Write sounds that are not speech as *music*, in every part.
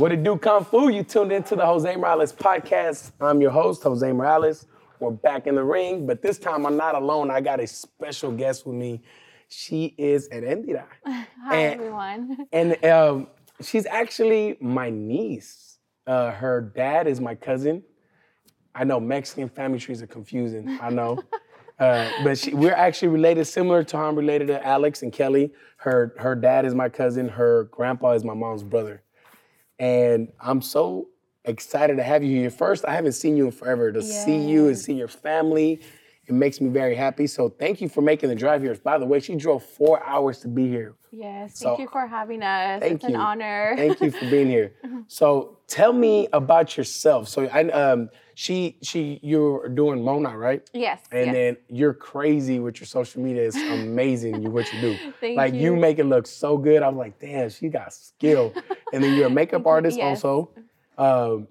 What it do, Kung Fu? You tuned into the Jose Morales podcast. I'm your host, Jose Morales. We're back in the ring, but this time I'm not alone. I got a special guest with me. She is Erendira. *laughs* Hi, And- everyone. *laughs* And um, she's actually my niece. Uh, her dad is my cousin. I know Mexican family trees are confusing. I know. *laughs* Uh, but she, we're actually related, similar to how I'm related to Alex and Kelly. Her her dad is my cousin. Her grandpa is my mom's brother. And I'm so excited to have you here. First, I haven't seen you in forever. To see you and see your family, it makes me very happy. So thank you for making the drive here. By the way, she drove four hours to be here. Yes, So- thank you for having us. Thank it's an honor. Thank you for being here. *laughs* So tell me about yourself. So I um she she you're doing Monat, right? yes. And yes. then you're crazy with your social media. It's amazing you what you do. *laughs* Thank like you. you. make it look so good. I'm like, damn, she got skill. *laughs* and then you're a makeup artist Yes. also. Um,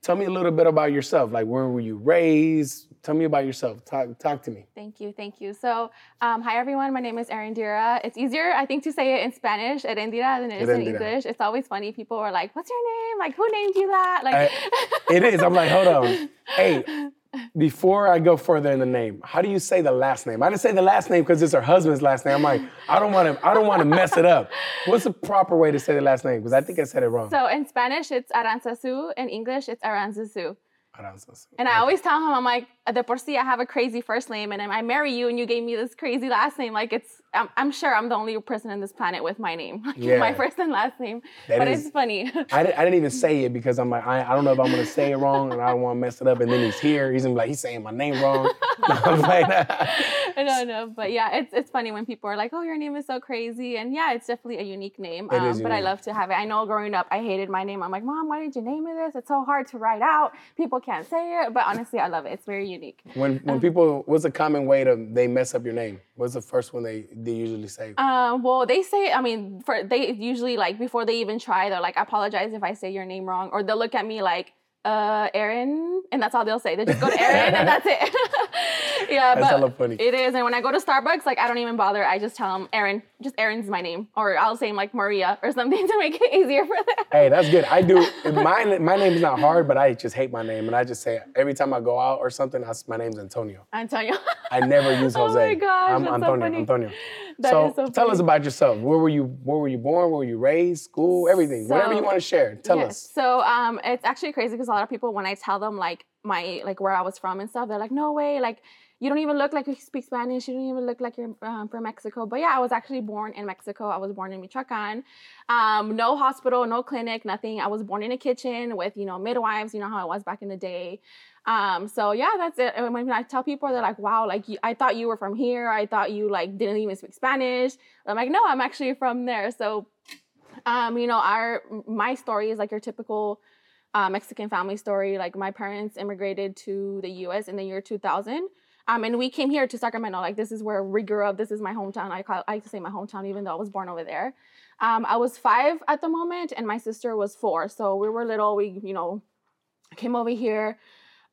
tell me a little bit about yourself. Like where were you raised? Tell me about yourself. Talk talk to me. Thank you, thank you. So, um, hi everyone. My name is Erendira. It's easier, I think, to say it in Spanish, Erendira, than it is in English. It's always funny. People are like, "What's your name? Like, who named you that?" Like, It is. I'm like, hold on. Hey, before I go further in the name, how do you say the last name? I didn't say the last name because it's her husband's last name. I'm like, I don't want to. I don't want to mess it up. What's the proper way to say the last name? Because I think I said it wrong. So in Spanish, it's Aranzazu. In English, it's Aranzazu. And I always tell him, I'm like, de por sí, I have a crazy first name, and I marry you, and you gave me this crazy last name. Like, it's, I'm, I'm sure I'm the only person in this planet with my name, *laughs* like Yeah. my first and last name. That but is- it's funny. *laughs* I didn't, I didn't even say it because I'm like, I, I don't know if I'm gonna say it wrong and I don't want to mess it up. And then he's here, he's gonna be like, he's saying my name wrong. *laughs* I'm like, no, no, but yeah, it's it's funny when people are like, "Oh, your name is so crazy," and yeah, it's definitely a unique name. It um, is but I love to have it. I know growing up, I hated my name. I'm like, "Mom, why did you name me this? It's so hard to write out. People can't say it." But honestly, I love it. It's very unique. when when people, what's a common way to they mess up your name? What's the first one they they usually say? Um, well, they say, I mean, for they usually like before they even try, they're like, "I apologize if I say your name wrong," or they'll look at me like, "Uh, Aaron," and that's all they'll say. They just go to Aaron, and that's it. *laughs* yeah, That's but funny. it is. And when I go to Starbucks, like I don't even bother. I just tell them Aaron. Just Aaron's my name, or I'll say like Maria or something *laughs* to make it easier for them. Hey, that's good. I do. My my name is not hard, but I just hate my name, and I just say every time I go out or something, I, my name's Antonio. Antonio. I never use Jose. *laughs* Oh Jose. my gosh, I'm that's so Antonio. funny. Antonio. That so, is so tell us about yourself. Where were you? Where were you born? Where were you raised? School? Everything. Whatever you want to share. Tell Yes. us. So um, it's actually crazy because a lot of people, when I tell them like my like where I was from and stuff, they're like, "No way! Like you don't even look like you speak Spanish. You don't even look like you're um, from Mexico." But yeah, I was actually born in Mexico. I was born in Michoacan. Um, no hospital, no clinic, nothing. I was born in a kitchen with you know midwives. You know how it was back in the day. Um, so yeah, that's it. And when I tell people, they're like, "Wow, like I thought you were from here. I thought you like didn't even speak Spanish." I'm like, "No, I'm actually from there." So um, you know, our my story is like your typical uh, Mexican family story. Like my parents immigrated to the U.S. in the year 2000, um, and we came here to Sacramento. Like this is where we grew up. This is my hometown. I call I like to say my hometown, even though I was born over there. Um, I was five at the moment, and my sister was four. So we were little. We you know came over here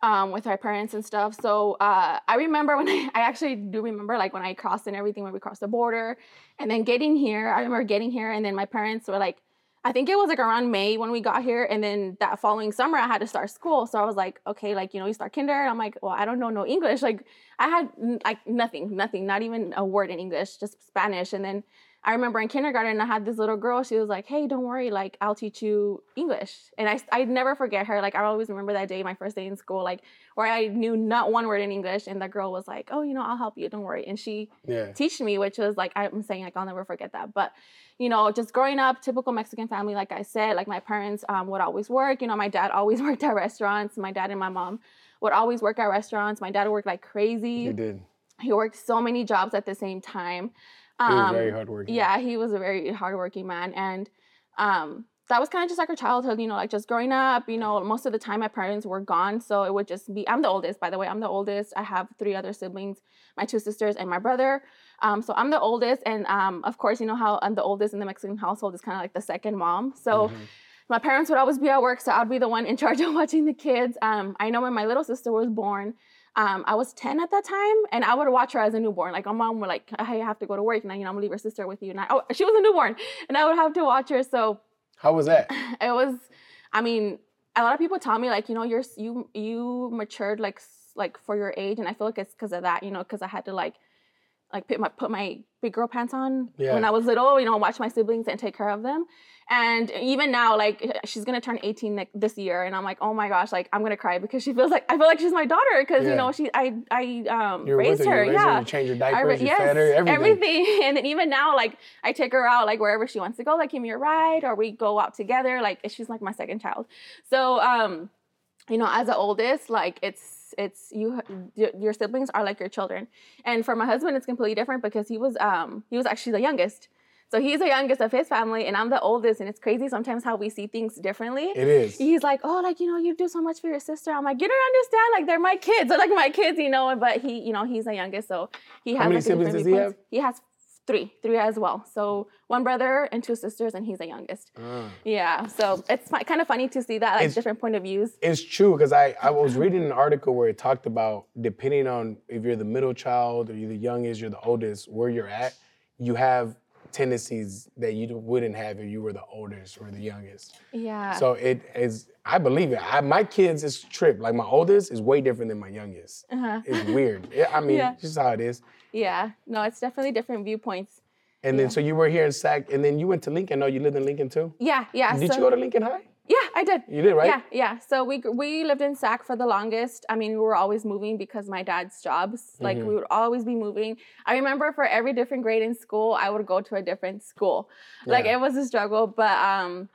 um, with our parents and stuff. So uh, I remember when I, *laughs* I actually do remember like when I crossed and everything when we crossed the border, and then getting here. I remember getting here, and then my parents were like, I think it was like around May when we got here, and then that following summer I had to start school. So I was like, okay, like you know, you start kinder. And I'm like, well, I don't know no English. Like I had like nothing, nothing, not even a word in English, just Spanish. And then I remember in kindergarten, I had this little girl. She was like, "Hey, don't worry, like I'll teach you English." And I I never forget her. Like I always remember that day, my first day in school, like where I knew not one word in English, and the girl was like, "Oh, you know, I'll help you. Don't worry." And she Yeah. teach me, which was like I'm saying, like I'll never forget that. But you know, just growing up, typical Mexican family, like I said, like my parents um, would always work. You know, my dad *laughs* always worked at restaurants. My dad and my mom would always work at restaurants. My dad worked like crazy. You did. He worked so many jobs at the same time. He was Um, very hardworking. Yeah, he was a very hardworking man, and um, that was kind of just like our childhood. You know, like just growing up. You know, most of the time my parents were gone, so it would just be. I'm the oldest, by the way. I'm the oldest. I have three other siblings, my two sisters and my brother. Um, so I'm the oldest, and um, of course, you know how I'm the oldest in the Mexican household is kind of like the second mom. So. Mhm. My parents would always be at work, so I'd be the one in charge *laughs* of watching the kids. Um, I know when my little sister was born, um, I was 10 at that time, and I would watch her as a newborn. Like, my mom would like, I have to go to work, and I, you know, I'm gonna leave her sister with you. And I, oh, she was a newborn, and I would have to watch her. So How was that? *laughs* it was I mean, a lot of people tell me like, you know, you're you you matured like like for your age, and I feel like it's because of that, you know, because I had to like like put my put my big girl pants on Yeah. when I was little, you know, watch my siblings and take care of them. And even now, like she's gonna turn 18 ne- this year, and I'm like, oh my gosh, like I'm gonna cry because she feels like I feel like she's my daughter because Yeah. you know she I I um raised her. her, raised yeah. her. You change I diapers. you yes, fed her. Everything. *laughs* And then even now, like I take her out, like wherever she wants to go, like give me a ride, or we go out together. Like she's like my second child. So, um, you know, as the oldest, like it's it's you your siblings are like your children. And for my husband, it's completely different because he was um he was actually the youngest. So he's the youngest of his family, and I'm the oldest, and it's crazy sometimes how we see things differently It is. he's like, oh, like you know, you do so much for your sister. I'm like, you don't understand, like they're my kids, *laughs* they're like my kids, you know. But he, you know, he's the youngest, so he has. How many like, a different siblings does he viewpoints. He has three, three as well. So one brother and two sisters, and he's the youngest. Ah. Yeah, so it's kind of funny to see that like It's- different point of views. It's true because I, I was reading an article where it talked about depending on if you're the middle child or you're the youngest, you're the oldest, where you're at, you have tendencies that you wouldn't have if you were the oldest or the youngest. Yeah. So it is. I believe it. I, my kids is trip. Like my oldest is way different than my youngest. uh-huh. It's weird. Yeah, I mean, Yeah. just how it is. yeah. No, it's definitely different viewpoints. And then so you were here in Sac, and then you went to Lincoln. No, you lived in Lincoln too. Yeah, yeah. Did so, you go to Lincoln High? Yeah, I did. You did, right? Yeah, yeah. So we we lived in Sac for the longest. I mean, we were always moving because my dad's jobs. Like Mm-hmm. we would always be moving. I remember for every different grade in school, I would go to a different school. Like it was a struggle, but um,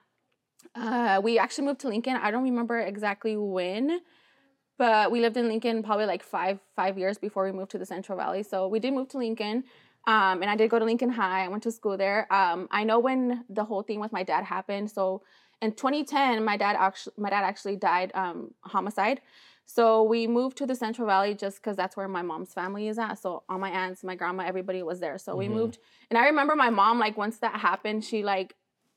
uh, we actually moved to Lincoln. I don't remember exactly when, but we lived in Lincoln probably like five five years before we moved to the Central Valley. So we did move to Lincoln. Um, and I did go to Lincoln High. I went to school there. Um, I know when the whole thing with my dad happened. So in 2010, my dad actually my dad actually died um, homicide. So we moved to the Central Valley just because that's where my mom's family is at. So all my aunts, my grandma, everybody was there. So we Mhm. moved, and I remember my mom like once that happened, she like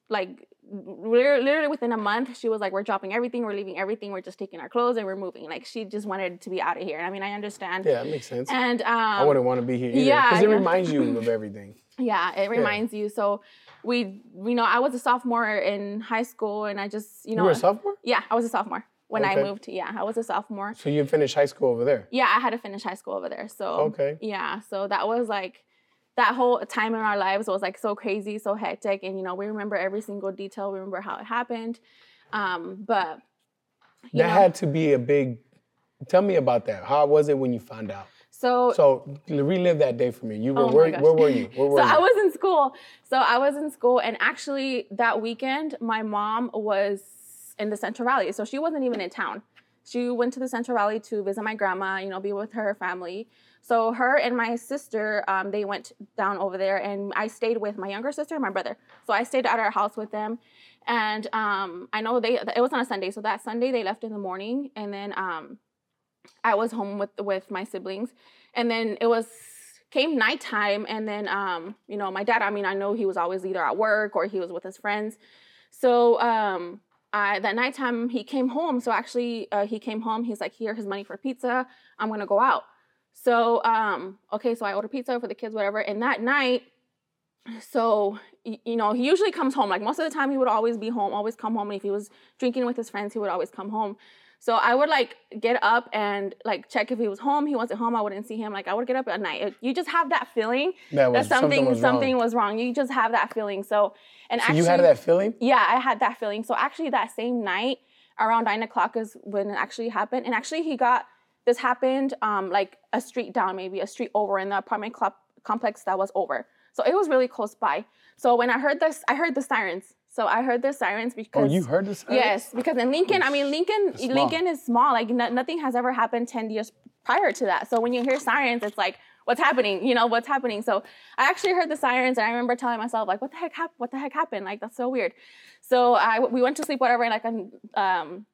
like literally, within a month, she was like, "We're dropping everything, we're leaving everything, we're just taking our clothes and we're moving." Like she just wanted to be out of here. I mean, I understand. Yeah, that makes sense. And um, I wouldn't want to be here either yeah, because it yeah. reminds you of everything. *laughs* yeah, it reminds you. So we, you know, I was a sophomore in high school, and I just, you know, You were a sophomore, yeah, I was a sophomore when I moved. Yeah, I was a sophomore. so you finished high school over there. Yeah, I had to finish high school over there. So Okay. yeah, so that was like that whole time in our lives was like so crazy, so hectic, and you know, we remember every single detail. We remember how it happened. Um, but That know, had to be a big. Tell me about that. How was it when you found out? So So relive that day for me. You were Oh where, where were you? *laughs* Where were so you? I was in school. So I was in school, and actually that weekend, my mom was in the Central Valley. So she wasn't even in town. She went to the Central Valley to visit my grandma, you know, be with her family. So her and my sister, um, they went down over there, and I stayed with my younger sister and my brother. So I stayed at our house with them, and um, I know they. It was on a Sunday, so that Sunday they left in the morning, and then um, I was home with with my siblings, and then it was came nighttime, and then um, you know my dad. I mean, I know he was always either at work or he was with his friends, so um, I that nighttime he came home. So actually, uh, he came home. He's like, "Here, his money for pizza. I'm gonna go out." So um, okay, so I ordered pizza for the kids, whatever. And that night, so you know, he usually comes home. Like most of the time, he would always be home, always come home. And if he was drinking with his friends, he would always come home. So I would like get up and like check if he was home. He wasn't home. I wouldn't see him. Like I would get up at night. It- You just have that feeling that that something was something, wrong. was wrong. You just have that feeling. So and So actually, you had that feeling? yeah, I had that feeling. So actually, that same night, around nine o'clock, is when it actually happened. And actually, he got this happened um, like a street down, maybe a street over in the apartment club complex that was over. So it was really close by. So when I heard this, I heard the sirens. So I heard the sirens because Oh, you heard the sirens? Yes, because in Lincoln, I mean, Lincoln, Lincoln is small. Like no, nothing has ever happened ten years prior to that. So when you hear sirens, it's like, what's happening? You know, what's happening? So I actually heard the sirens, and I remember telling myself, like, what the heck happened? What the heck happened? Like that's so weird. So I we went to sleep, whatever, and like um,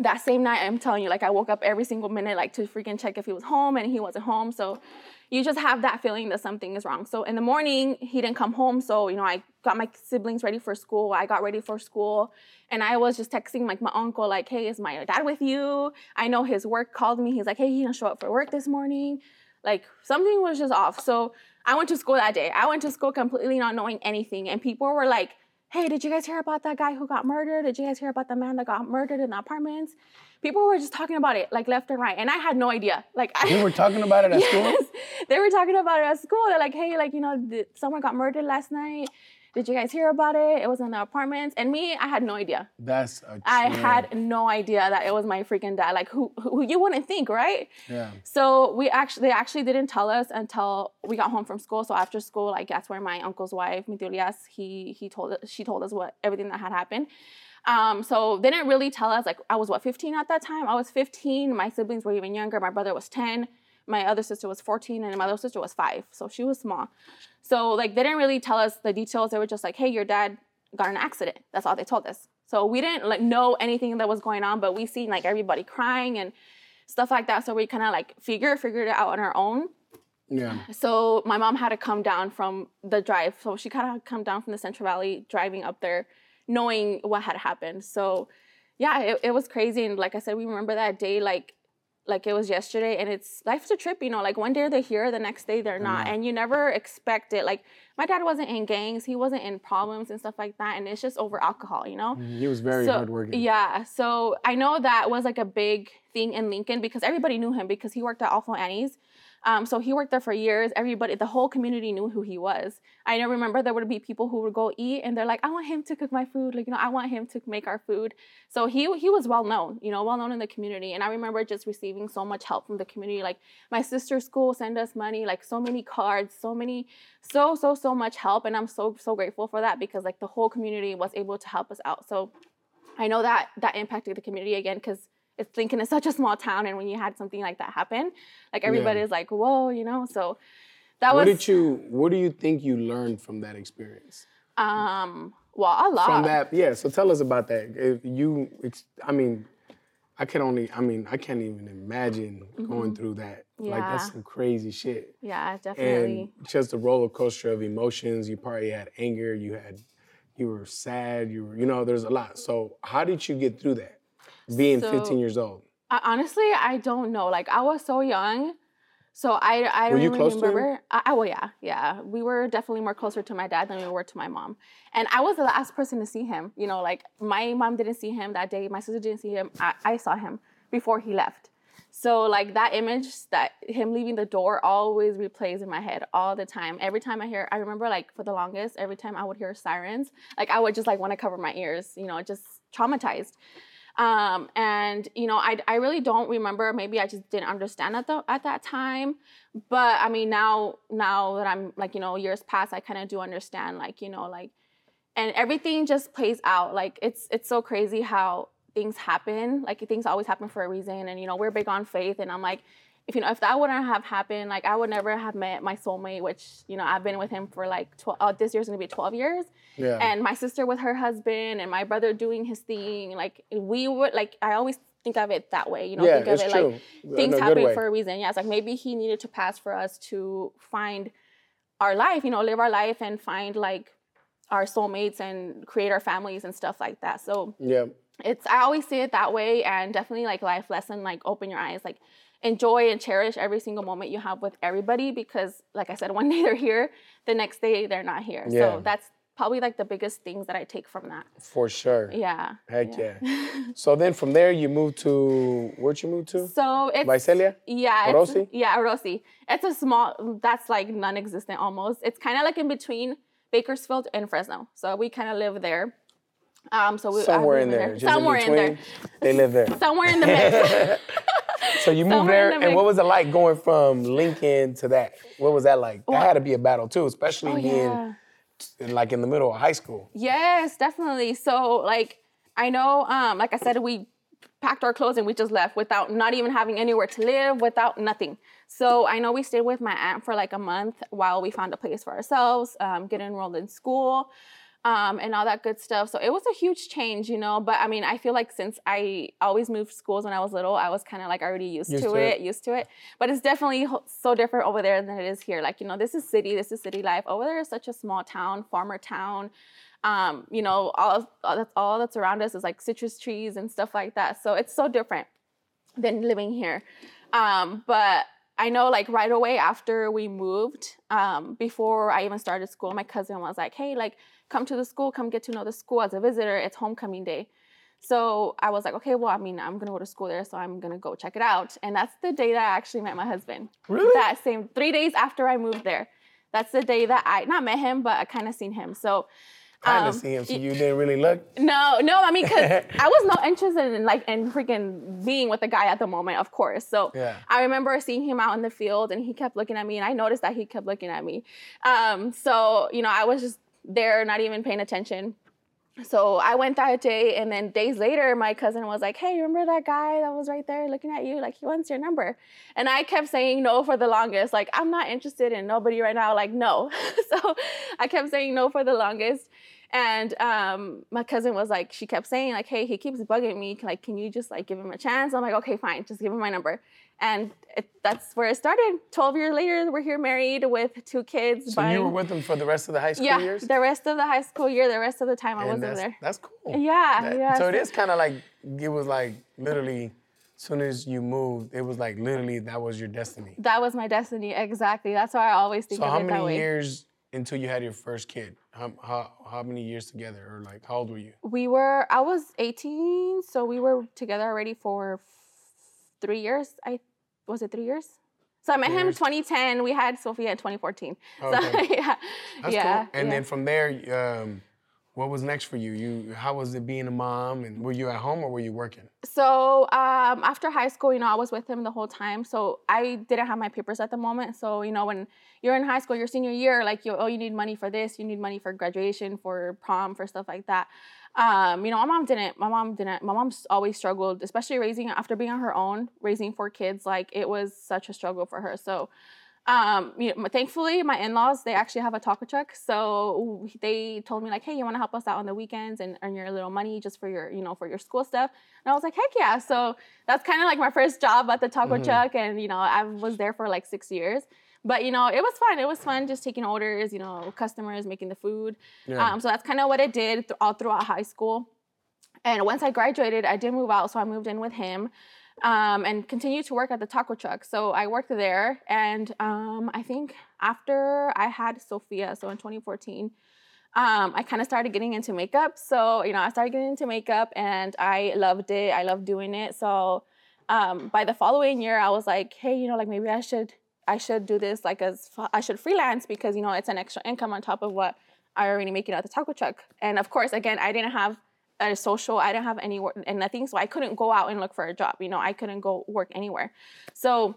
that same night, I'm telling you, like I woke up every single minute, like to freaking check if he was home, and he wasn't home. So you just have that feeling that something is wrong. So in the morning, he didn't come home. So, you know, I got my siblings ready for school. I got ready for school. And I was just texting like my uncle, like, hey, is my dad with you? I know his work called me. He's like, hey, he didn't show up for work this morning. Like something was just off. So I went to school that day. I went to school completely not knowing anything. And people were like hey, did you guys hear about that guy who got murdered? Did you guys hear about the man that got murdered in the apartments? People were just talking about it like left and right, and I had no idea. Like I, You were talking about it at school? *laughs* Yes, they were talking about it at school. They're like, hey, like you know, someone got murdered last night. Did you guys hear about it? It was in the apartments, and me, I had no idea. That's a I trip. had no idea that it was my freaking dad. Like who, who you wouldn't think, right? Yeah. So we actually, they actually didn't tell us until we got home from school. So after school, like that's where my uncle's wife, Mitulias, he he told us, she told us what everything that had happened. Um, so they didn't really tell us. Like I was what 15 at that time. I was 15. My siblings were even younger. My brother was 10. My other sister was 14, and my other sister was five. So she was small. So like they didn't really tell us the details. They were just like, hey, your dad got an accident. That's all they told us. So we didn't like know anything that was going on, but we seen like everybody crying and stuff like that. So we kind of like figure figured it out on our own. Yeah. So my mom had to come down from the drive. So she kind of come down from the Central Valley, driving up there, knowing what had happened. So yeah, it, it was crazy. And like I said, we remember that day like like it was yesterday. And it's life's a trip, you know. Like one day they're here, the next day they're not, not. and you never expect it. Like my dad wasn't in gangs, he wasn't in problems and stuff like that, and it's just over alcohol, you know. Mm-hmm, he was very So, hardworking. Yeah. So I know that was like a big thing in Lincoln because everybody knew him because he worked at Awful Annie's. Um, so he worked there for years. Everybody, the whole community knew who he was. I know, remember there would be people who would go eat and they're like, I want him to cook my food. Like, you know, I want him to make our food. So he he was well known, you know, well known in the community. And I remember just receiving so much help from the community. Like my sister's school sent us money, like so many cards, so many, so, so, so much help. And I'm so, so grateful for that because like the whole community was able to help us out. So I know that that impacted the community again because it's Lincoln is such a small town, and when you had something like that happen, like everybody is like, "Whoa," you know. So that What was What did you What do you think you learned from that experience? um well a lot. From that, yeah. So tell us about that. If you, I mean, I can only, I mean, I can't even imagine going through that. Yeah. Like that's Mm-hmm. Some crazy shit. Yeah, definitely. And just a roller coaster of emotions. You probably had anger. You had, you were sad. You were, you know, there's a lot. So how did you get through that? Being So- 15 years old. I, honestly, I don't know. Like I was so young, so I I don't you even close to him? remember. I, I well, yeah, yeah. We were definitely more closer to my dad than we were to my mom, and I was the last person to see him. You know, like my mom didn't see him that day. My sister didn't see him. I, I saw him before he left. So like that image that him leaving the door always replays in my head all the time. Every time I hear, I remember like for the longest, every time I would hear sirens, like I would just like want to cover my ears. You know, just traumatized. Um, and you know, I, I really don't remember. Maybe I just didn't understand at the at that time. But I mean, now now that I'm like you know years past, I kind of do understand. Like you know, like and everything just plays out. Like it's it's so crazy how things happen. Like things always happen for a reason. And you know, we're big on faith, and I'm like. If you know, if that wouldn't have happened, like I would never have met my soulmate, which you know I've been with him for like twelve. Uh, this year's gonna be twelve years, Yeah. and my sister with her husband and my brother doing his thing like we would like i always think of it that way you know yeah, think of it true. like In things happen way. for a reason yeah it's like maybe he needed to pass for us to find our life you know live our life and find like our soulmates and create our families and stuff like that so Yeah. it's i always see it that way and definitely like life lesson like open your eyes like enjoy and cherish every single moment you have with everybody because like i said *laughs* one day they're here the next day they're not here Yeah. so that's probably like the biggest things that i take from that For sure. yeah Heck yeah. *laughs* So then from there you moved to where'd you move to? so it's Visalia? yeah Orosi? yeah Orosi. it's a small that's like non-existent almost it's kind of like in between bakersfield and fresno so we kind of live there um so we Somewhere in there. Just somewhere in in there. They live there. *laughs* somewhere in the mix So you moved there, and what was it like going from Lincoln to that? What was that like? That Well- had to be a battle too, especially oh being yeah in, like in the middle of high school. Yes, definitely. So like I know, um, like I said, we packed our clothes and we just left without not even having anywhere to live, without nothing. So I know we stayed with my aunt for like a month while we found a place for ourselves, um, get enrolled in school. Um, and all that good stuff. So it was a huge change, you know. But I mean, I feel like since I always moved schools when I was little, I was kind of like already used, Used to, to it, it. used to it. But it's definitely so different over there than it is here. Like, you know, this is city, this is city life. Over there is such a small town, farmer town. Um, you know, all, all that's all that's around us is like citrus trees and stuff like that. So it's so different than living here. Um, but I know like right away after we moved, um, before I even started school, my cousin was like, "Hey, like come to the school, come get to know the school as a visitor. It's homecoming day." So I was like, okay, well, I mean, I'm gonna go to school there, so I'm gonna go check it out. And that's the day that I actually met my husband. Really? That same three days after I moved there. That's the day that I not met him, but I kind of seen him. So Kind of um, see him, so you didn't really look. no, no, I mean, cause *laughs* I was not interested in like in freaking being with the guy at the moment, of course. So Yeah. I remember seeing him out in the field, and he kept looking at me, and I noticed that he kept looking at me. Um, so you know, I was just there, not even paying attention. So I went that day, and then days later, my cousin was like, "Hey, remember that guy that was right there looking at you? Like he wants your number." And I kept saying no for the longest. Like I'm not interested in nobody right now. Like no. *laughs* so I kept saying no for the longest. And um, my cousin was like, she kept saying like, "Hey, he keeps bugging me. Like, can you just like give him a chance?" I'm like, "Okay, fine. Just give him my number." And it, that's where it started. Twelve years later, we're here married with two kids. So you were with him for the rest of the high school yeah, years? the rest of the high school year, the rest of the time I wasn't there. That's cool. Yeah, That- yeah. So it is kind of like it was like literally, as soon as you moved, it was like literally that was your destiny. That was my destiny, exactly. That's why I always think So of how it that many way. years until you had your first kid? How, how how many years together, or like how old were you? We were, I was 18, so we were together already for f- three years. I was it three years? So I met him in 2010. We had Sophia in 2014. So Okay. *laughs* yeah, That's yeah. cool. And yeah. then from there, um, what was next for you? You how was it being a mom? And were you at home or were you working? So um, after high school, you know, I was with him the whole time. So I didn't have my papers at the moment. So you know, when you're in high school, your senior year, like you, oh, you need money for this, you need money for graduation, for prom, for stuff like that. Um, you know, my mom didn't. My mom didn't. My mom's always struggled, especially raising after being on her own, raising four kids. Like it was such a struggle for her. So um, you know, thankfully, my in-laws they actually have a taco truck, so they told me like, "Hey, you want to help us out on the weekends and earn your little money just for your, you know, for your school stuff?" And I was like, "Heck yeah!" So that's kind of like my first job at the taco Mhm. truck, and you know, I was there for like six years. But you know, it was fun. It was fun just taking orders, you know, customers, making the food. Yeah. Um, so that's kind of what I did th- all throughout high school. And once I graduated, I did move out, so I moved in with him um, and continued to work at the taco truck. So I worked there, and um, I think after I had Sophia, so in 2014, um, I kind of started getting into makeup. So you know, I started getting into makeup, and I loved it. I loved doing it. So um, by the following year, I was like, hey, you know, like maybe I should I should do this like as I should freelance because you know it's an extra income on top of what I already make it at the taco truck. And of course, again, I didn't have a social, I didn't have any work and nothing, so I couldn't go out and look for a job. You know, I couldn't go work anywhere. So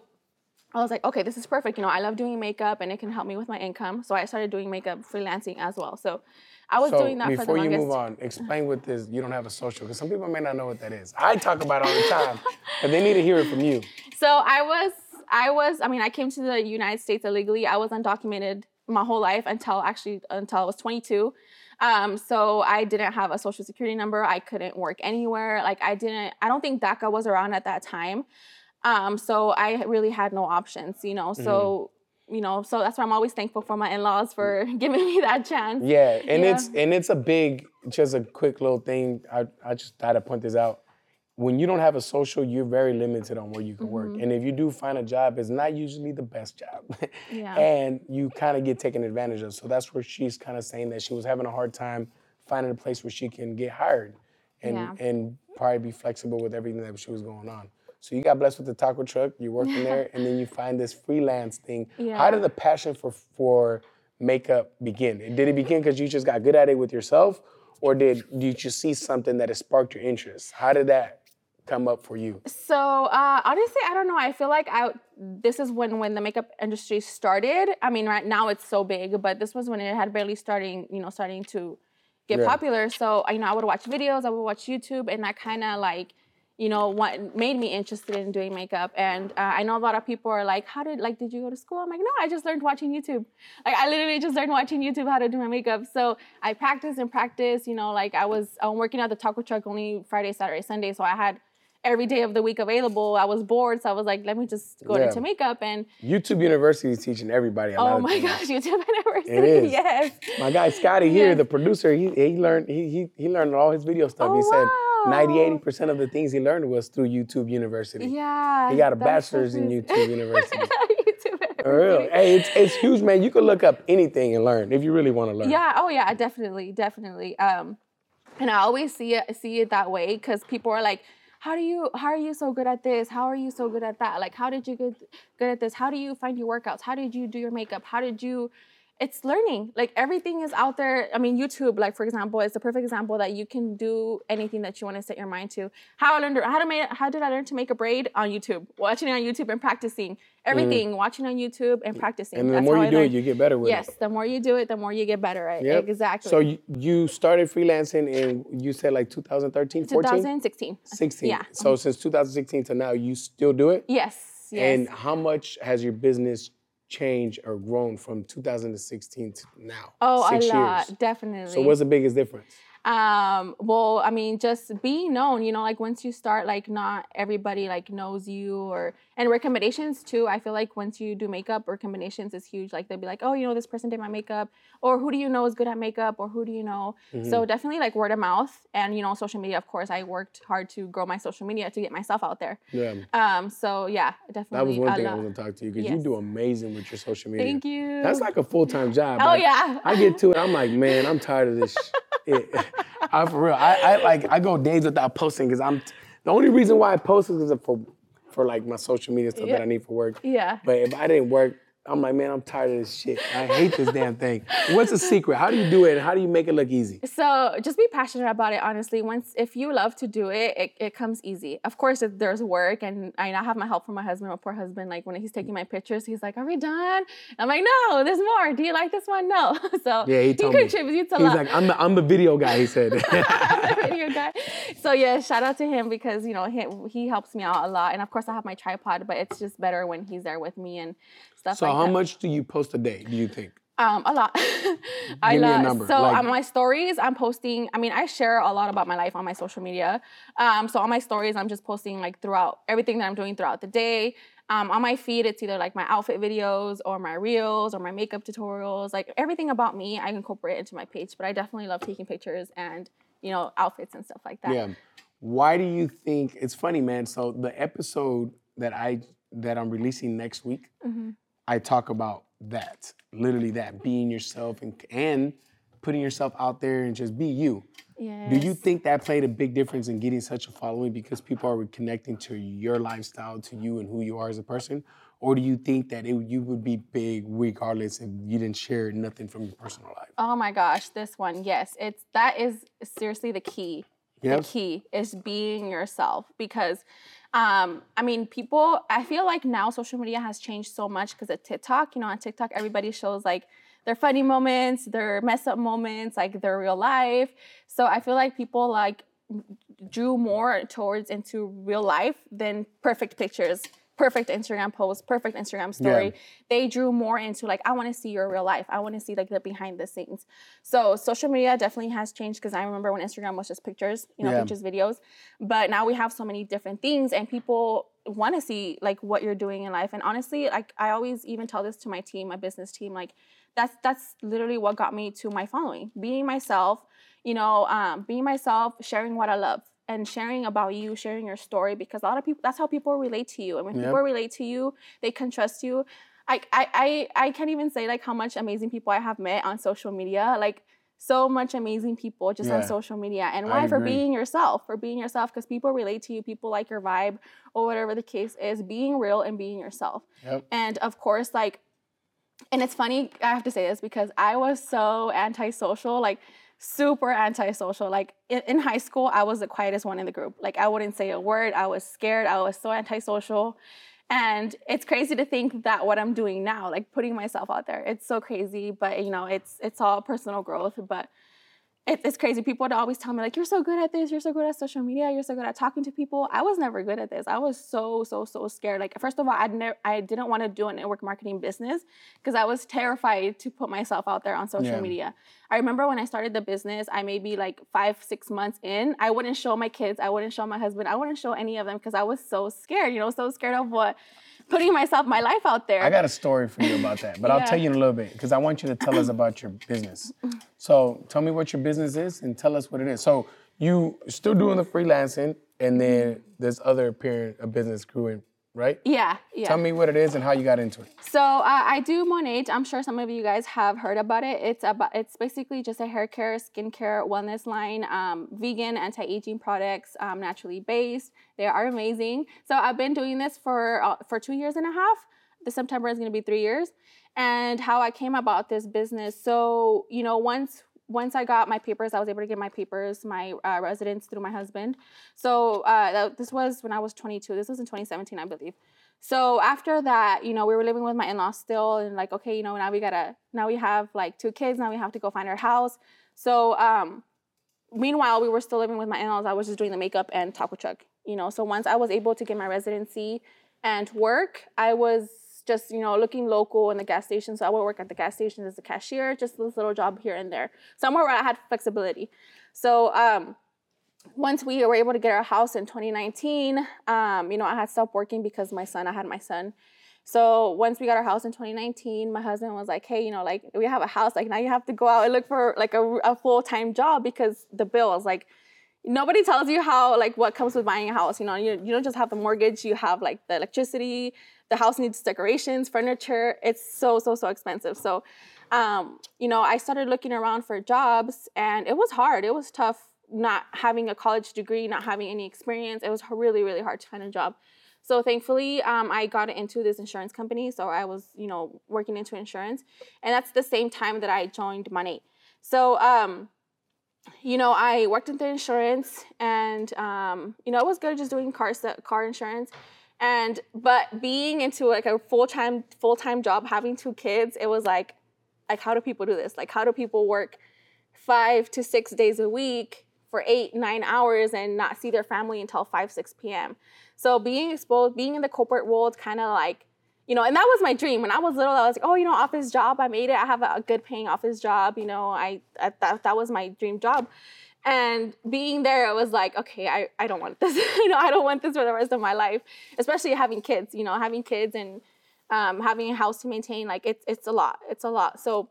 I was like, okay, this is perfect. You know, I love doing makeup and it can help me with my income. So I started doing makeup freelancing as well. So I was so doing that for the before you move on, *laughs* explain what this. You don't have a social because some people may not know what that is. I talk about it all the time, but they need to hear it from you. So I was, I was, I mean, I came to the United States illegally. I was undocumented my whole life until actually until I was 22. Um, so I didn't have a social security number. I couldn't work anywhere. Like I didn't. I don't think DACA was around at that time. Um, so I really had no options. You know. So you know. So that's why I'm always thankful for my in-laws for *laughs* giving me that chance. Yeah, and Yeah. it's and it's a big, just a quick little thing. I I just had to point this out. When you don't have a social, you're very limited on where you can work. Mhm. And if you do find a job, it's not usually the best job. Yeah. *laughs* and you kind of get taken advantage of. So that's where she's kind of saying that she was having a hard time finding a place where she can get hired and Yeah. and probably be flexible with everything that she was going on. So you got blessed with the taco truck, you're working there, *laughs* and then you find this freelance thing. Yeah. How did the passion for for makeup begin? Did it begin because you just got good at it with yourself, or did did you see something that has sparked your interest? How did that come up for you? So uh, honestly, I don't know. I feel like I this is when when the makeup industry started. I mean, right now it's so big, but this was when it had barely starting. You know, starting to get Yeah. popular. So you know, I would watch videos, I would watch YouTube, and that kind of like you know what made me interested in doing makeup. And uh, I know a lot of people are like, "How did like did you go to school?" I'm like, "No, I just learned watching YouTube. Like I literally just learned watching YouTube how to do my makeup." So I practiced and practiced. You know, like I was I'm working at the taco truck only Friday, Saturday, Sunday, so I had every day of the week available. I was bored, so I was like, let me just go Yeah. into makeup. And YouTube University is teaching everybody a oh my gosh, YouTube *laughs* University. It is. Yes. My guy Scotty here, Yes. the producer, he he learned he he, he learned all his video stuff. Oh, he said wow. 90, 80 percent of the things he learned was through YouTube University. Yeah. He got a bachelor's in. *laughs* YouTube University. For real. Hey, it's, it's huge, man. You can look up anything and learn if you really want to learn. Yeah. Oh, yeah. Definitely. Definitely. Um, and I always see it see it that way because people are like, "How do you? How are you so good at this? How are you so good at that? Like, how did you get good at this? How do you find your workouts? How did you do your makeup? How did you?" It's learning. Like everything is out there. I mean, YouTube, like for example, is the perfect example that you can do anything that you want to set your mind to. How I learned how to make how did I learn to make a braid on YouTube? Watching on YouTube and practicing everything. Mm. Watching on YouTube and practicing. And the That's more you I do learned. it, you get better with yes, it. Yes, the more you do it, the more you get better at yep. it. Exactly. So you, you started freelancing in you said like 2013, 14? 2016. 16. Yeah. So since 2016 to now, you still do it? Yes. Yes. And how much has your business changed or grown from 2016 to now? Oh, Six a lot, years. definitely. So what's the biggest difference? Um well i mean just being known you know like once you start like not everybody like knows you or and recommendations too i feel like once you do makeup recommendations is huge like they'll be like oh you know this person did my makeup or who do you know is good at makeup or who do you know? Mm-hmm. so definitely like word of mouth and you know social media of course i worked hard to grow my social media to get myself out there. Yeah. Um so yeah definitely that was one thing i want to talk to you because yes. you do amazing with your social media. Thank you. That's like a full-time job oh yeah. I get to it i'm like man i'm tired of this *laughs* it, I for real. I, I like I go days without posting because I'm the only reason why I post is for for like my social media stuff yeah. that I need for work. Yeah. But if I didn't work, I'm like, man, I'm tired of this shit. I hate this damn thing. What's the secret? How do you do it? And how do you make it look easy? So just be passionate about it. Honestly, once if you love to do it, it, it comes easy. Of course, if there's work, and I have my help from my husband. My poor husband, like when he's taking my pictures, he's like, "Are we done?" I'm like, "No, there's more. Do you like this one? No." *laughs* So yeah, he, he contributes a he's lot. He's like, "I'm the I'm the video guy." He said. *laughs* I'm the video guy. So yeah, shout out to him because you know he, he helps me out a lot, and of course I have my tripod, but it's just better when he's there with me and stuff so like how much do you post a day, do you think? Um, a lot. *laughs* I love. So like, on my stories, I'm posting. I mean, I share a lot about my life on my social media. Um, so on my stories, I'm just posting like throughout everything that I'm doing throughout the day. Um, on my feed, it's either like my outfit videos or my reels or my makeup tutorials. Like everything about me, I incorporate into my page. But I definitely love taking pictures and you know outfits and stuff like that. Yeah. Why do you think it's funny, man? So the episode that I that I'm releasing next week. Mm-hmm I talk about that, literally that, being yourself and and putting yourself out there and just be you. Yes. Do you think that played a big difference in getting such a following because people are connecting to your lifestyle, to you and who you are as a person? Or do you think that it, you would be big regardless if you didn't share nothing from your personal life? Oh my gosh, this one, yes, it's that is seriously the key. Yep. The key is being yourself because um, I mean, people, I feel like now social media has changed so much because of TikTok. You know, on TikTok, everybody shows like their funny moments, their mess up moments, like their real life. So I feel like people like drew more towards into real life than perfect pictures perfect Instagram post, perfect Instagram story. Yeah. They drew more into like, I want to see your real life. I want to see like the behind the scenes. So social media definitely has changed because I remember when Instagram was just pictures, you know, yeah. pictures, videos. But now we have so many different things and people want to see like what you're doing in life. And honestly, like I always even tell this to my team, my business team, like that's that's literally what got me to my following. Being myself, you know, um, being myself, sharing what I love and sharing about you, sharing your story, because a lot of people that's how people relate to you. And when yep. people relate to you, they can trust you. I, I I I can't even say like how much amazing people I have met on social media. Like so much amazing people just yeah. on social media. And why? For being yourself, for being yourself, because people relate to you, people like your vibe, or whatever the case is, being real and being yourself. Yep. And of course, like, and it's funny, I have to say this because I was so antisocial. Like, super antisocial. Like in, in, high school, I was the quietest one in the group. Like I wouldn't say a word. I was scared. I was so antisocial. And it's crazy to think that what I'm doing now, like putting myself out there, it's so crazy. But you know, it's it's all personal growth. But it, it's crazy. People would always tell me like, "You're so good at this. You're so good at social media. You're so good at talking to people." I was never good at this. I was so so so scared. Like first of all, I never I didn't want to do a network marketing business because I was terrified to put myself out there on social yeah. media. I remember when I started the business, I maybe like five six months in, I wouldn't show my kids, I wouldn't show my husband, I wouldn't show any of them because I was so scared. You know, so scared of what putting myself, my life out there. I got a story for you about that, but *laughs* yeah. I'll tell you in a little bit because I want you to tell us *clears throat* about your business. So tell me what your business is and tell us what it is. So you still doing the freelancing, and then this other appearing a business growing right? Yeah, yeah. Tell me what it is and how you got into it. So uh, I do Monat. I'm sure some of you guys have heard about it. It's about it's basically just a hair care, skincare, wellness line, um, vegan, anti-aging products, um, naturally based. They are amazing. So I've been doing this for uh, for two years and a half. This September is going to be three years. And how I came about this business. So you know, once once I got my papers, I was able to get my papers, my uh, residence through my husband. So uh, that, this was when I was 22. This was in 2017, I believe. So after that, you know, we were living with my in-laws still, and like, okay, you know, now we gotta, now we have like two kids. Now we have to go find our house. So um, meanwhile, we were still living with my in-laws. I was just doing the makeup and taco truck. You know, so once I was able to get my residency and work, I was just you know looking local in the gas station. So I would work at the gas station as a cashier, just this little job here and there, somewhere where I had flexibility. So um, once we were able to get our house in 2019, um, you know I had stopped working because my son, I had my son. So once we got our house in 2019, my husband was like, "Hey, you know, like we have a house. Like now you have to go out and look for like a, a full time job because the bills like." nobody tells you how like what comes with buying a house you know you, you don't just have the mortgage you have like the electricity the house needs decorations furniture. It's so so so expensive. So um, you know i started looking around for jobs and it was hard. It was tough not having a college degree not having any experience. It was really really hard to find a job. So thankfully um, i got into this insurance company so i was you know working into insurance and that's the same time that i joined Monat. so um, you know, I worked in the insurance, and um, you know, it was good just doing car car insurance. And but being into like a full time full time job, having two kids, it was like, like how do people do this? Like how do people work five to six days a week for eight nine hours and not see their family until five six p.m. So being exposed, being in the corporate world, kind of like you know, and that was my dream. When I was little, I was like, oh, you know, office job, I made it. I have a, good paying office job. You know, I, I that that was my dream job. And being there, it was like, okay, I, I don't want this. *laughs* you know, I don't want this for the rest of my life. Especially having kids. You know, having kids and um, having a house to maintain. Like it's it's a lot. It's a lot. So.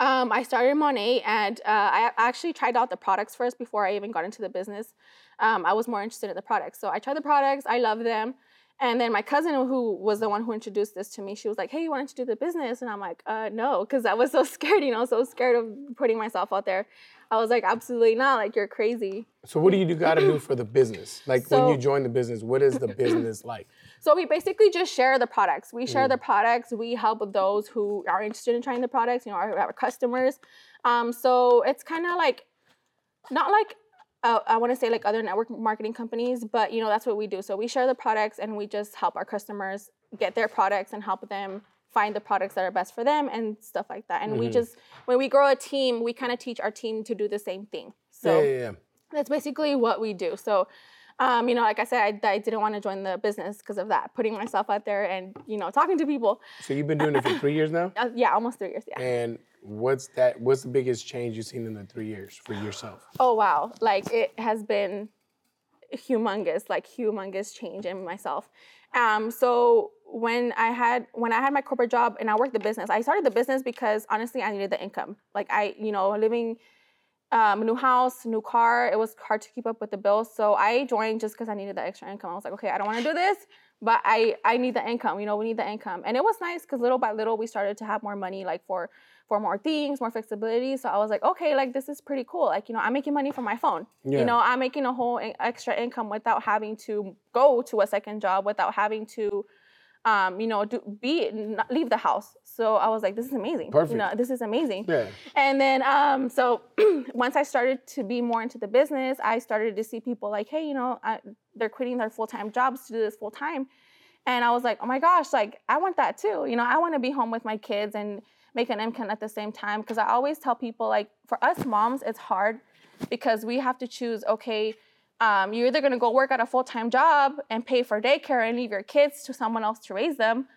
Um, I started Monat and uh, I actually tried out the products first before I even got into the business. Um, I was more interested in the products, so I tried the products. I love them. And then my cousin, who was the one who introduced this to me, she was like, "Hey, you wanted to do the business?" And I'm like, "Uh, no," because I was so *laughs* scared. You know, so scared of putting myself out there. I was like, "Absolutely not! Like, you're crazy." So, what do you got to do for the business? Like, so, when you join the business, what is the business like? So we basically just share the products. We share mm. the products. We help those who are interested in trying the products. You know, our, our customers. Um, so it's kind of like not like uh, I want to say like other network marketing companies, but you know that's what we do. So we share the products and we just help our customers get their products and help them find the products that are best for them and stuff like that. And mm-hmm. we just when we grow a team, we kind of teach our team to do the same thing. So yeah, yeah, yeah. that's basically what we do. So um, you know, like I said, I, I didn't want to join the business because of that, putting myself out there and you know talking to people. So you've been doing it for three years now. *laughs* Uh, yeah, almost three years. Yeah. And what's that? What's the biggest change you've seen in the three years for yourself? Oh wow! Like it has been humongous, like humongous change in myself. Um, so when I had when I had my corporate job and I worked the business, I started the business because honestly I needed the income. Like I, you know, living um, new house, new car, it was hard to keep up with the bills. So I joined just because I needed the extra income. I was like, okay, I don't want to do this, but I I need the income. You know, we need the income, and it was nice because little by little we started to have more money, like for for more things, more flexibility. So I was like, okay, like this is pretty cool. Like, you know, I'm making money from my phone. Yeah. You know, I'm making a whole extra income without having to go to a second job, without having to, um, you know, do, be leave the house. So I was like, this is amazing. Perfect. You know, this is amazing. Yeah. And then, um, so *clears throat* once I started to be more into the business, I started to see people like, hey, you know, I, they're quitting their full time jobs to do this full time. And I was like, oh my gosh, like I want that too. You know, I want to be home with my kids and make an income at the same time. Because I always tell people, like, for us moms, it's hard because we have to choose, okay, um, you're either gonna go work at a full time job and pay for daycare and leave your kids to someone else to raise them,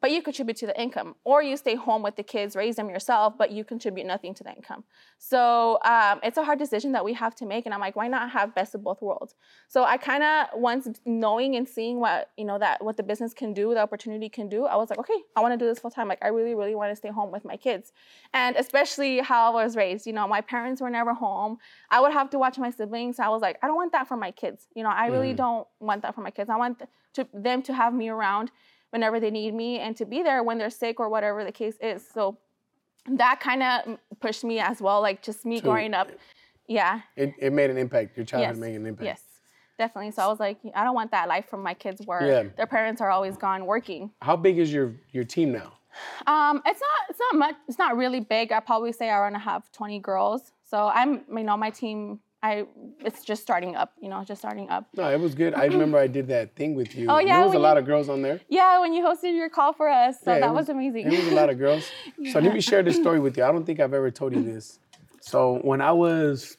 but you contribute to the income, or you stay home with the kids, raise them yourself, but you contribute nothing to the income. So um, it's a hard decision that we have to make, and I'm like, why not have best of both worlds? So I kind of once knowing and seeing what you know that what the business can do, the opportunity can do, I was like, okay, I want to do this full time. Like I really, really want to stay home with my kids, and especially how I was raised. You know, my parents were never home. I would have to watch my siblings. I was like, I don't want that for my kids. You know, I really Mhm. don't want that for my kids. I want to them to have me around whenever they need me and to be there when they're sick or whatever the case is. So that kind of pushed me as well, like just me To- growing up. Yeah, It, it made an impact. Your childhood Yes. made an impact. yes, definitely. So I was like, I don't want that life from my kids where Yeah. their parents are always gone working. How big is your your team now? Um, it's not, it's not much, it's not really big. I probably say I want to have 20 girls. So I'm, you know, my team, I, it's just starting up, you know, just starting up. No, it was good. I remember I did that thing with you. Oh, yeah, There was a lot you- of girls on there. Yeah, when you hosted your call for us, so Yeah, that was, amazing. It was a lot of girls. *laughs* So let me share this story with you. I don't think I've ever told you this. So when I was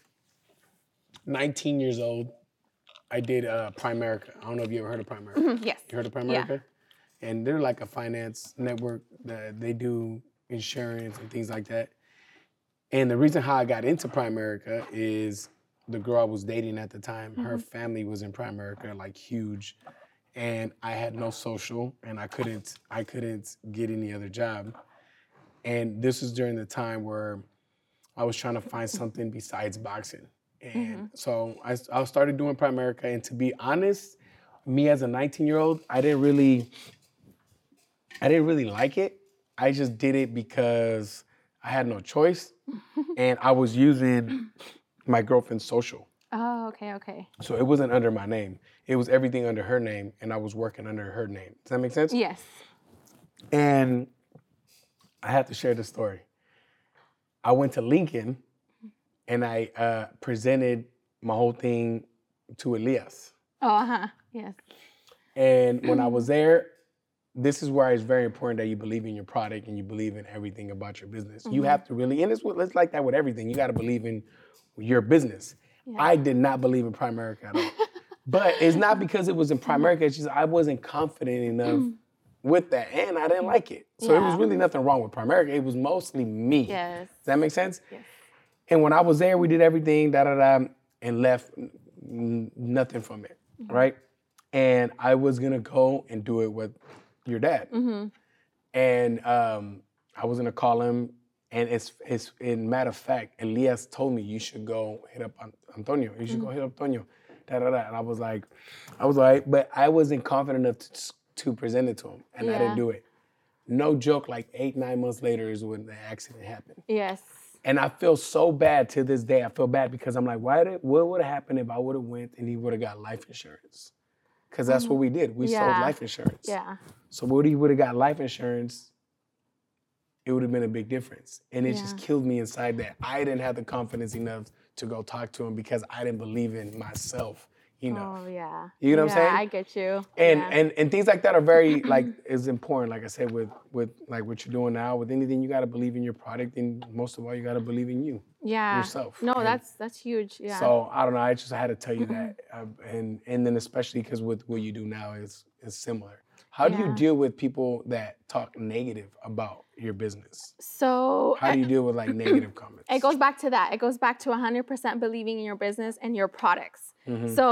19 years old, I did uh, Primerica. I don't know if you ever heard of Primerica. yes. You heard of Primerica? And they're like a finance network that they do insurance and things like that. And the reason how I got into Primerica is the girl I was dating at the time, her mm-hmm. family was in Primerica, like huge. And I had no social and I couldn't I couldn't get any other job. And this was during the time where I was trying to find something besides boxing. And mm-hmm. so I, I started doing Primerica. And to be honest, me as a 19 year old, I didn't really, I didn't really like it. I just did it because I had no choice, *laughs* and I was using my girlfriend's social. Oh, okay, okay. So it wasn't under my name. It was everything under her name, and I was working under her name. Does that make sense? Yes. And I have to share the story. I went to Lincoln and I uh, presented my whole thing to Elias. Oh, uh huh. Yes. And when I was there, this is where it's very important that you believe in your product and you believe in everything about your business. You have to really, and it's, it's like that with everything. You got to believe in your business. I did not believe in Primerica at all. *laughs* but it's not because it was in Primerica, it's just I wasn't confident enough with that and I didn't like it. So it was really nothing wrong with Primerica. It was mostly me. Yes. Does that make sense? Yes. And when I was there, we did everything, da da da, and left nothing from it, Mm-hmm. right? And I was gonna go and do it with your dad, Mm-hmm. and um, I was gonna call him. And it's it's in matter of fact, Elias told me you should go hit up Antonio. You should go hit up Antonio, da da da. And I was like, I was like, but I wasn't confident enough to, to present it to him, and I didn't do it. No joke. Like eight nine months later is when the accident happened. Yes. And I feel so bad to this day. I feel bad because I'm like, why did what would have happened if I would have went and he would have got life insurance? Because that's what we did. We sold Mm-hmm. Yeah. life insurance. Yeah. So what he would have got life insurance, it would have been a big difference. And it just killed me inside that I didn't have the confidence enough to go talk to him because I didn't believe in myself enough. Oh yeah. You know what I'm Yeah, saying? I get you. and yeah. and and things like that are very *clears throat* like is important like i said with with like what you're doing now with anything you got to believe in your product and most of all you got to believe in you yeah. yourself. No, And that's that's huge. Yeah. so i don't know i just had to tell you that *laughs* uh, and and then especially because with what you do now is is similar how do you deal with people that talk negative about your business so how do you deal with like negative *clears throat* comments It goes back to that. It goes back to 100% believing in your business and your products. Mhm. So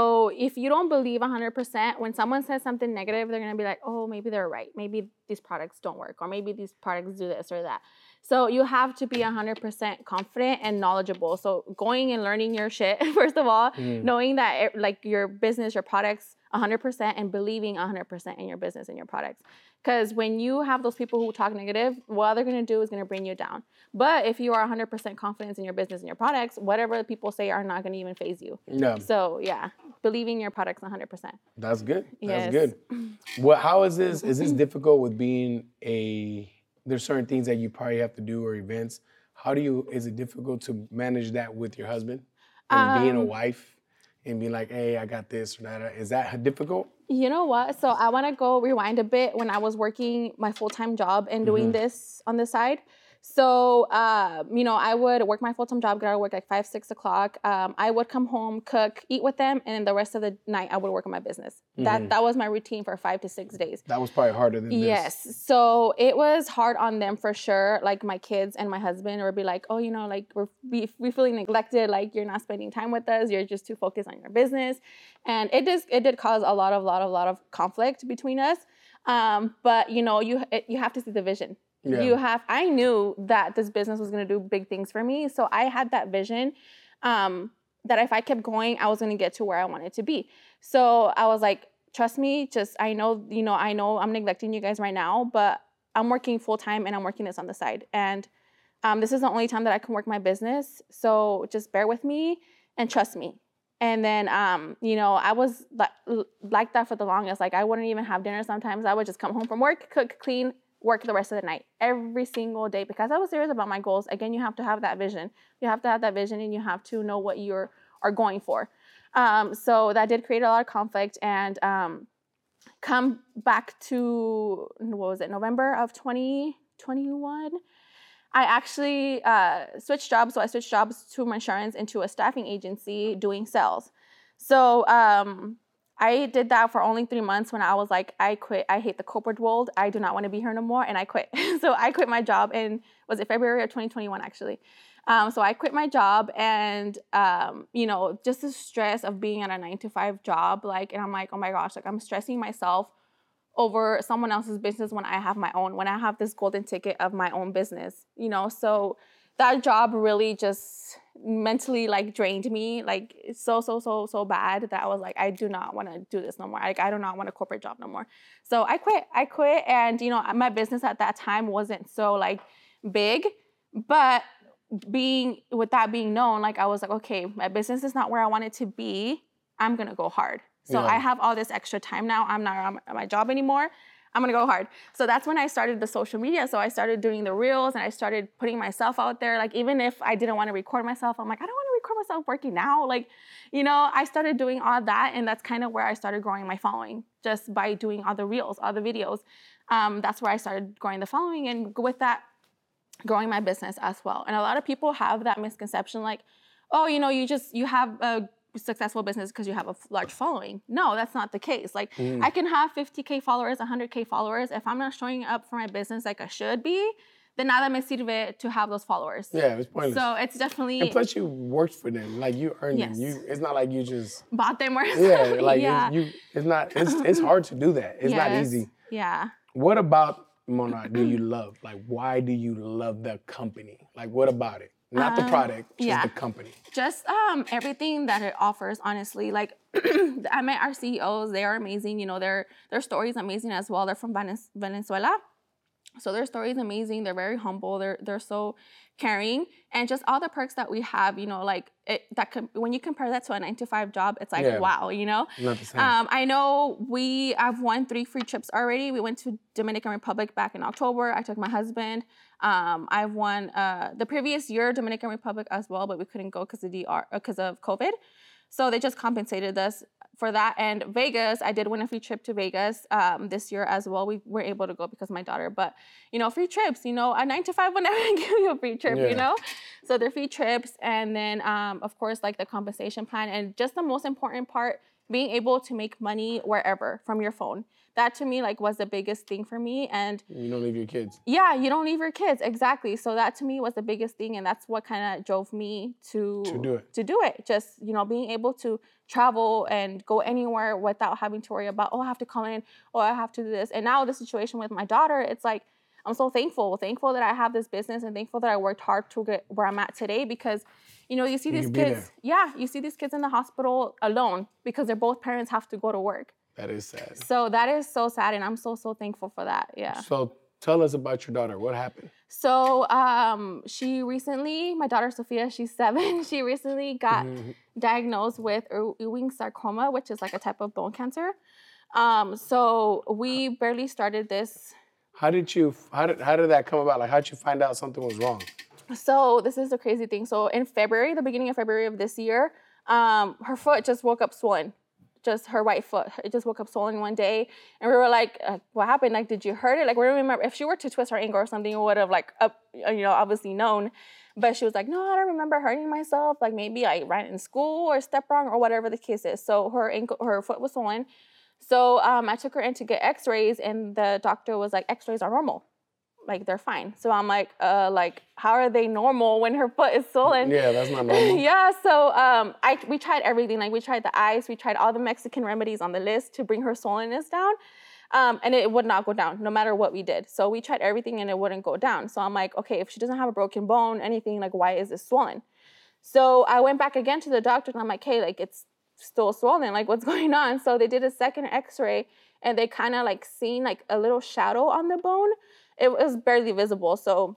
if you don't believe 100%, when someone says something negative, they're gonna be like, oh, maybe they're right. Maybe these products don't work, or maybe these products do this or that. So you have to be 100% confident and knowledgeable. So going and learning your shit *laughs* first of all, Mhm. knowing that it, like your business, your products, 100% and believing 100% in your business and your products. Because when you have those people who talk negative, what they're gonna do is gonna bring you down. But if you are 100% confident in your business and your products, whatever people say are not gonna even faze you. yeah So yeah, believing your products 100%. That's good. That's Yes. good. *laughs* What? How is this? Is this difficult with being a? There's certain things that you probably have to do or events. How do you? Is it difficult to manage that with your husband and being a Um, wife and be like, hey, I got this or that? Is that difficult? You know what? So I want to go rewind a bit when I was working my full time job and doing Mhm. this on the side. So, uh, you know, I would work my full time job, get out of work like five, six o'clock. Um, I would come home, cook, eat with them, and then the rest of the night I would work on my business. That that was my routine for five to six days. That was probably harder than this. Yes. So it was hard on them for sure. Like my kids and my husband would be like, oh, you know, like we're we, we feeling neglected. Like you're not spending time with us. You're just too focused on your business, and it just it did cause a lot of lot of lot of conflict between us. Um, but you know, you it, you have to see the vision. Yeah. You have. I knew that this business was going to do big things for me, so I had that vision. Um, that if I kept going, I was going to get to where I wanted to be. So I was like, trust me. Just I know, you know, I know I'm neglecting you guys right now, but I'm working full time and I'm working this on the side. And um, this is the only time that I can work my business. So just bear with me and trust me. And then, um, you know, I was like, like that for the longest. Like I wouldn't even have dinner sometimes. I would just come home from work, cook, clean, work the rest of the night every single day because I was serious about my goals. Again, you have to have that vision. You have to have that vision and you have to know what you're are going for. Um, so that did create a lot of conflict and um, come back to what was it, November of 2021. I actually uh, switched jobs. So I switched jobs to my insurance into a staffing agency doing sales. So um, I did that for only three months when I was like, I quit. I hate the corporate world. I do not want to be here no more. And I quit. *laughs* so I quit my job in, was it February of 2021 actually? Um, so I quit my job and, um, you know, just the stress of being at a nine to five job. Like, and I'm like, oh my gosh, like I'm stressing myself over someone else's business when I have my own, when I have this golden ticket of my own business, you know? So that job really just mentally like drained me like so so so so bad that I was like I do not want to do this no more. Like I do not want a corporate job no more. So I quit I quit and you know my business at that time wasn't so like big but being with that being known like I was like okay my business is not where I want it to be. I'm gonna go hard. So Yeah. I have all this extra time now. I'm not on my job anymore I'm gonna go hard. So that's when I started the social media. So I started doing the reels and I started putting myself out there. Like even if I didn't want to record myself, I'm like, I don't want to record myself working now. Like, you know, I started doing all that, and that's kind of where I started growing my following, just by doing all the reels, all the videos. Um, that's where I started growing the following, and with that, growing my business as well. And a lot of people have that misconception, like, oh, you know, you just you have a successful business because you have a large following. No, that's not the case. Like Mm. I can have 50k followers, 100k followers. If I'm not showing up for my business like I should be, then nada me sirve to have those followers. Yeah, it's pointless. So it's definitely and plus, you worked for them. Like you earned Yes. them. You. It's not like you just. bought them or Yeah, like yeah. It's, you. It's not. It's it's *laughs* hard to do that. It's not easy. Yeah. What about Monat do *clears throat* you love? Like, why do you love the company? Like, what about it? Not the Um, product, just yeah. the company. just um everything that it offers honestly like *clears throat* i met our ceos they are amazing you know their their story is amazing as well they're from Venez- venezuela so their story is amazing they're very humble they're they're so caring and just all the perks that we have you know like it that com- when you compare that to a nine to five job it's like Yeah. wow you know the um, I know we I've won three free trips already. We went to Dominican Republic back in October. I took my husband. Um, I've won uh, the previous year Dominican Republic as well, but we couldn't go because of DR because of COVID. So they just compensated us for that. And Vegas, I did win a free trip to Vegas um, this year as well. We were able to go because of my daughter. But you know, free trips. You know, a nine to five would *laughs* never give you a free trip. Yeah. You know, so they're free trips, and then um, of course like the compensation plan, and just the most important part being able to make money wherever from your phone. That to me like was the biggest thing for me and you don't leave your kids. yeah, you don't leave your kids exactly. So that to me was the biggest thing and that's what kind of drove me to To do it. To do it. Just, you know, being able to travel and go anywhere without having to worry about, oh, I have to call in, oh, I have to do this. And now the situation with my daughter, it's like I'm so thankful, thankful that I have this business and thankful that I worked hard to get where I'm at today because you know, you see You these kids, yeah, you see these kids in the hospital alone because their both parents have to go to work. That is sad. So that is so sad, and I'm so so thankful for that. Yeah. So tell us about your daughter. What happened? So um, she recently, my daughter Sophia, she's seven. *laughs* She recently got Mhm. diagnosed with Ewing sarcoma, which is like a type of bone cancer. Um, so we barely started this. How did you? How did? How did that come about? Like, how did you find out something was wrong? So this is the crazy thing. So in February, the beginning of February of this year, um, her foot just woke up swollen. Just her right foot. It just woke up swollen one day, and we were like, uh, "What happened? Like, did you hurt it?" Like, we remember if she were to twist her ankle or something, we would have like up, uh, you know, obviously known. But she was like, "No, I don't remember hurting myself. Like maybe I ran in school or stepped wrong or whatever the case is." So her ankle, her foot was swollen. So um, I took her in to get X-rays, and the doctor was like, "X-rays are normal." Like they're fine. So I'm like, uh, like how are they normal when her foot is swollen? Yeah, that's not normal. *laughs* yeah, so um, I we tried everything. Like we tried the ice, we tried all the Mexican remedies on the list to bring her swollenness down, um, and it would not go down no matter what we did. So we tried everything and it wouldn't go down. So I'm like, okay, if she doesn't have a broken bone, anything, like why is this swollen? So I went back again to the doctor and I'm like, hey, like it's still swollen. Like what's *laughs* going on? So they did a second X-ray and they kind of like seen like a little shadow on the bone it was barely visible. So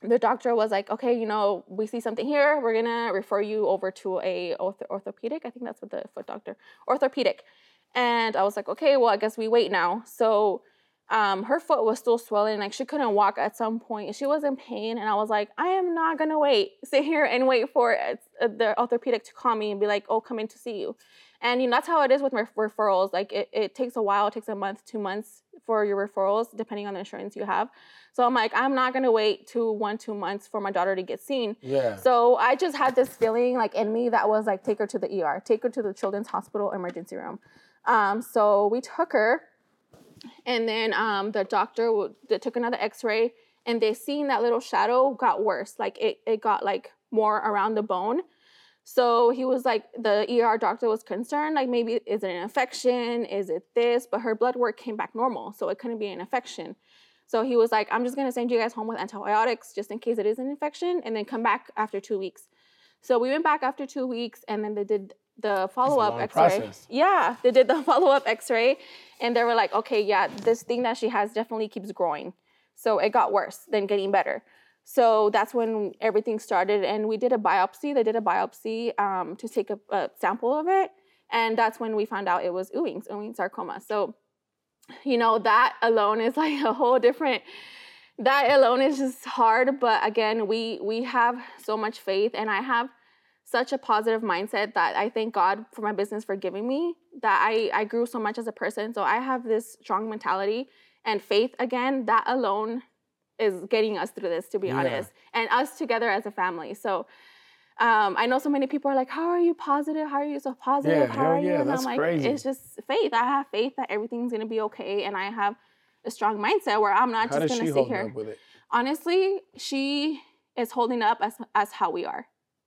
the doctor was like, okay, you know, we see something here. We're gonna refer you over to a ortho- orthopedic. I think that's what the foot doctor, orthopedic. And I was like, okay, well, I guess we wait now. So um, her foot was still swelling, like she couldn't walk at some point. She was in pain, and I was like, I am not gonna wait, *laughs* sit here and wait for uh, the orthopedic to call me and be like, oh, come in to see you. And you know, that's how it is with my referrals. Like it, it takes a while, it takes a month, two months for your referrals, depending on the insurance you have. So I'm like, I'm not gonna wait two, one, two months for my daughter to get seen. Yeah. So I just had this feeling like in me that was like, take her to the ER, take her to the children's hospital emergency room. Um, so we took her, and then um, the doctor w- took another X-ray, and they seen that little shadow got worse. Like it, it got like more around the bone. So he was like, the ER doctor was concerned, like maybe is it an infection? Is it this? But her blood work came back normal, so it couldn't be an infection. So he was like, I'm just gonna send you guys home with antibiotics just in case it is an infection, and then come back after two weeks. So we went back after two weeks, and then they did the follow up X ray. Yeah, they did the *laughs* follow up X ray, and they were like, okay, yeah, this thing that she has definitely keeps growing. So it got worse than getting better. So that's when everything started, and we did a biopsy. They did a biopsy um, to take a, a, sample of it, and that's when we found out it was Ewing's, Ewing sarcoma. So, you know, that alone is like a whole different. That alone is just hard, but again, we we have so much faith, and I have such a positive mindset that I thank God for my business for giving me that I I grew so much as a person. So I have this strong mentality and faith again. That alone is getting us through this, to be yeah. honest, and us together as a family. So um, I know so many people are like, "How are you positive? How are you so positive? Yeah, How are yeah, you?" And I'm like, crazy. "It's just faith. I have faith that everything's gonna be okay, and I have a strong mindset where I'm not how just gonna sit here." Honestly, she is holding up as as how we are,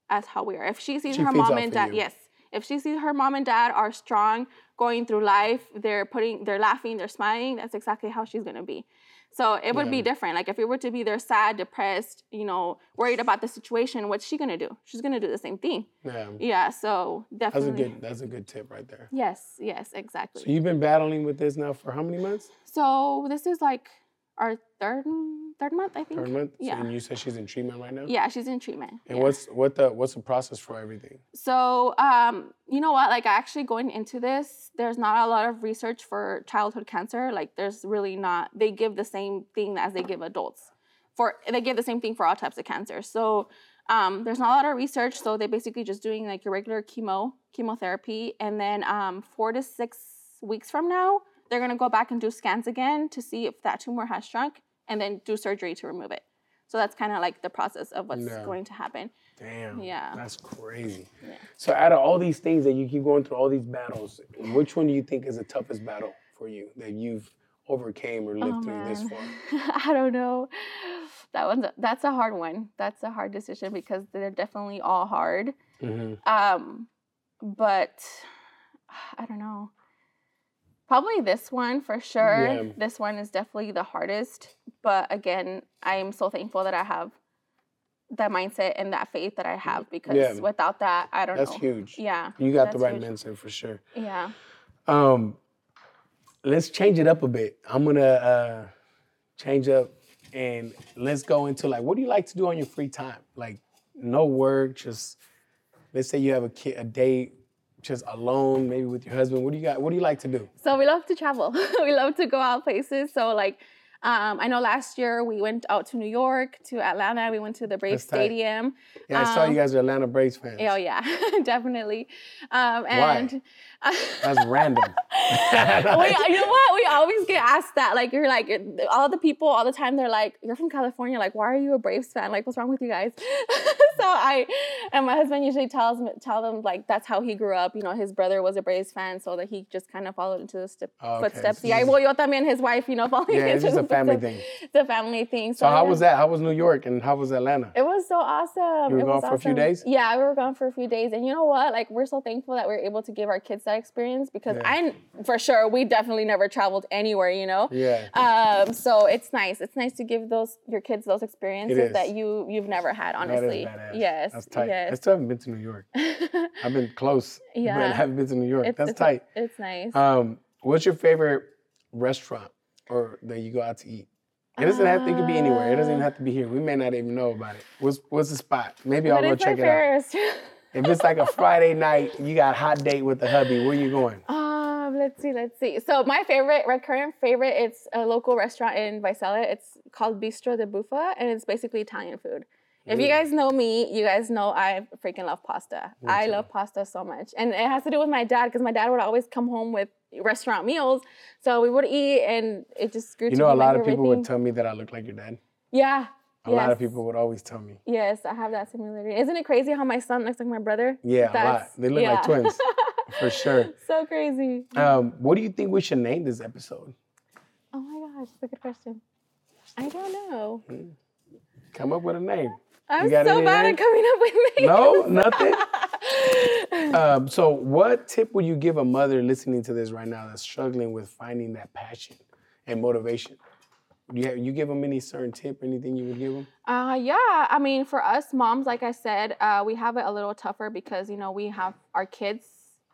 as how we are. If she sees she her mom and dad, yes. If she sees her mom and dad are strong, going through life, they're putting, they're laughing, they're smiling. That's exactly how she's gonna be. So it would yeah. be different. Like if we were to be there sad, depressed, you know, worried about the situation, what's she gonna do? She's gonna do the same thing. Yeah. Yeah. So definitely. That's a good. That's a good tip right there. Yes. Yes. Exactly. So you've been battling with this now for how many months? So this is like our third third month, I think. Third month. Yeah. So, and you said she's in treatment right now. Yeah, she's in treatment. And yeah. what's what the what's the process for everything? So um, you know what? Like actually going into this, there's not a lot of research for childhood cancer. Like there's really not. They give the same thing as they give adults. For they give the same thing for all types of cancer. So um, there's not a lot of research. So they're basically just doing like your regular chemo chemotherapy, and then um, four to six weeks from now, they're gonna go back and do scans again to see if that tumor has shrunk and then do surgery to remove it. So that's kind of like the process of what's yeah. going to happen. Damn. Yeah. That's crazy. Yeah. So out of all these things that you keep going through, all these battles, which one do you think is the toughest battle for you that you've overcame or lived oh, through this far? *laughs* I don't know. That one's a, that's a hard one. That's a hard decision because they're definitely all hard. Mm-hmm. Um, but *sighs* I don't know. Probably this one for sure. Yeah. This one is definitely the hardest. But again, I am so thankful that I have that mindset and that faith that I have because Yeah. without that, I don't know. That's know. huge. Yeah. You got the right huge. mindset for sure. Yeah. Um, let's change it up a bit. I'm gonna uh, change up and let's go into like, what do you like to do on your free time? Like, no work, just let's say you have a kid, a date, just alone, maybe with your husband. What do you got? What do you like to do? So we love to travel. *laughs* we love to go out places. So like Um, I know last year we went out to New York, to Atlanta. We went to the Braves Stadium. Yeah, I saw Um, you guys are Atlanta Braves fans. Oh yeah, *laughs* definitely. Um, Why? That's random. *laughs* we, you know what? We always get asked that. Like you're like all the people all the time. They're like, "You're from California. Like, why are you a Braves fan? Like, what's wrong with you guys?" *laughs* so I and my husband usually tells me tell them like that's how he grew up. You know, his brother was a Braves fan, so that he just kind of followed into the step, Oh, okay. footsteps. So Yeah, well, yo también his wife, you know, *laughs* following yeah, into it's just the a family thing. It's a family thing. So how yeah. was that? How was New York and how was Atlanta? It was so awesome. You were it gone was for a few awesome. days? Yeah, we were gone for a few days, and you know what? Like we're so thankful that we're able to give our kids that experience because Yeah. I, for sure, we definitely never traveled anywhere. You know. Yeah. Um. So it's nice. It's nice to give those your kids those experiences that you you've never had. That is Honestly. Yes. That's tight. I still haven't been to New York. *laughs* I've been close, but I haven't been to New York. It's- That's it's, tight. It's nice. Um, what's your favorite restaurant or that you go out to eat? It doesn't have to. It could be anywhere. It doesn't even Uh, have to be here. We may not even know about it. What's What's the spot? Maybe I'll go check it out. If it's like a Friday night, you got hot date with the hubby. Where you going? Um, let's see, let's see. So my favorite, recurrent favorite, it's a local restaurant in Visalia. It's called Bistro de Buffa, and it's basically Italian food. If you guys know me, you guys know I freaking love pasta. Me I too. love pasta so much, and it has to do with my dad because my dad would always come home with restaurant meals, so we would eat, and it just grew You to know, a lot of people thing. would tell me that I look like your dad. Yeah. A lot of people would always tell me. Yes, I have that similarity. Isn't it crazy how my son looks like my brother? Yeah, a lot. That's- They look like yeah. twins, for *laughs* sure. so crazy. Um, what do you think we should name this episode? Oh my gosh, that's a good question. I don't know. Come up with a name. I'm so bad at coming up with names. No, nothing. *laughs* Um, so, what tip would you give a mother listening to this right now that's struggling with finding that passion and motivation? Do you, have, you give them any certain tip, anything you would give them? Uh, yeah. I mean, for us moms, like I said, uh, we have it a little tougher because you know we have our kids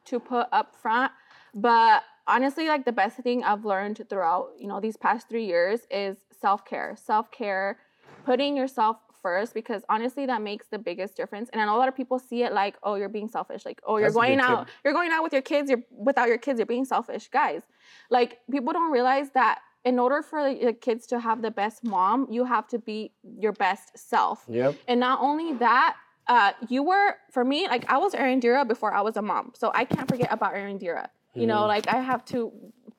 to put up front. But honestly, like the best thing I've learned throughout you know these past three years is self care. Self care, putting yourself first because honestly that makes the biggest difference and I know a lot of people see it like oh you're being selfish like oh you're That's going out tip. you're going out with your kids you're without your kids you're being selfish guys like people don't realize that in order for the kids to have the best mom you have to be your best self Yep. and not only that uh, you were for me like i was Erendira before i was a mom so i can't forget about Erendira you know Mhm. like i have to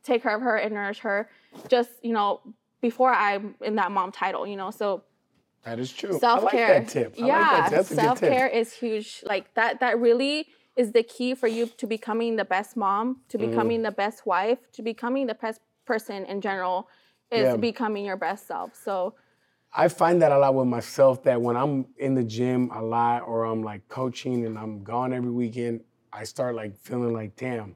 take care of her and nourish her just you know before i'm in that mom title you know so That is true. self care. Like that yeah, like that. That's a good self care is huge. Like that. That really is the key for you to becoming the best mom, to Mm-hmm. becoming the best wife, to becoming the best person in general. Is Yeah. becoming your best self. So I find that a lot with myself that when I'm in the gym a lot or I'm like coaching and I'm gone every weekend, I start like feeling like, damn,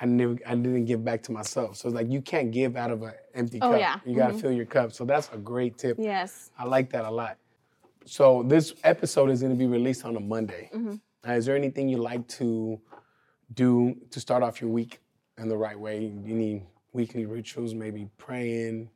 I never I didn't give back to myself. So it's like you can't give out of an empty Oh, cup. yeah. You gotta fill your cup. So that's a great tip. yes, I like that a lot. So this episode is gonna be released on a Monday. Mm-hmm. Uh, is there anything you like to do to start off your week in the right way? Any weekly rituals, maybe praying,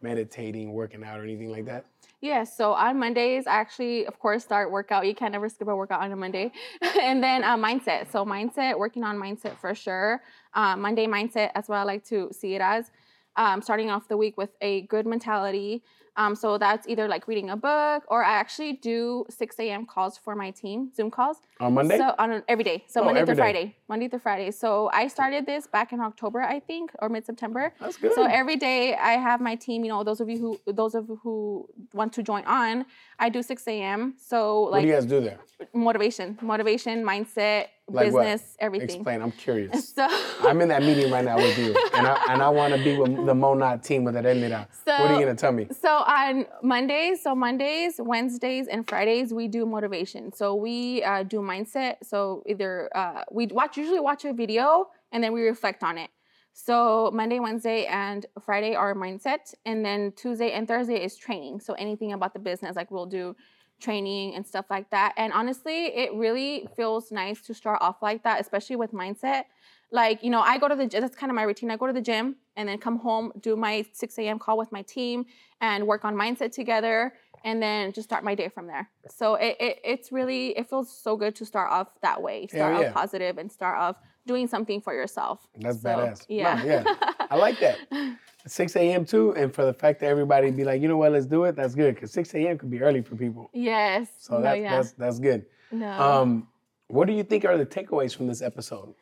meditating, working out, or anything like that? yes. So on Mondays, I actually, of course, start workout. You can't never skip a workout on a Monday. *laughs* and then uh, mindset. So mindset, working on mindset for sure. Uh, Monday mindset, that's what I like to see it as. um, starting off the week with a good mentality. Um, so that's either like reading a book or I actually do 6 a.m. calls for my team, Zoom calls. On Monday? So on every day. So Oh, Monday through day. Friday. Monday through Friday. So I started this back in October, I think, or mid September. That's good. So every day I have my team, you know, those of you who those of you who want to join on, I do 6 a.m. So like, what do you guys do there? motivation, motivation, mindset, Like what? business, everything. Explain. I'm curious. *laughs* So I'm in that meeting right now with you, and I and I want to be with the Monat team with that Ednita. what are you gonna tell me? So on Mondays, so Mondays, Wednesdays, and Fridays, we do motivation. So we uh, do mindset. So either uh, we watch usually watch a video and then we reflect on it. So Monday, Wednesday, and Friday are mindset, and then Tuesday and Thursday is training. So anything about the business, like we'll do training and stuff like that. And honestly, it really feels nice to start off like that, especially with mindset. Like, you know, I go to the gym, that's kind of my routine. I go to the gym and then come home, do my 6 a.m. call with my team and work on mindset together and then just start my day from there. So it, it it's really, it feels so good to start off that way. Start yeah. off positive and start off doing something for yourself. That's So, badass. No, Yeah. yeah. I like that. *laughs* 6 a.m. too, and for the fact that everybody be like, you know what, let's do it. That's good because 6 a.m. could be early for people. yes. So no, that's yeah. that's that's good. no. Um, what do you think are the takeaways from this episode?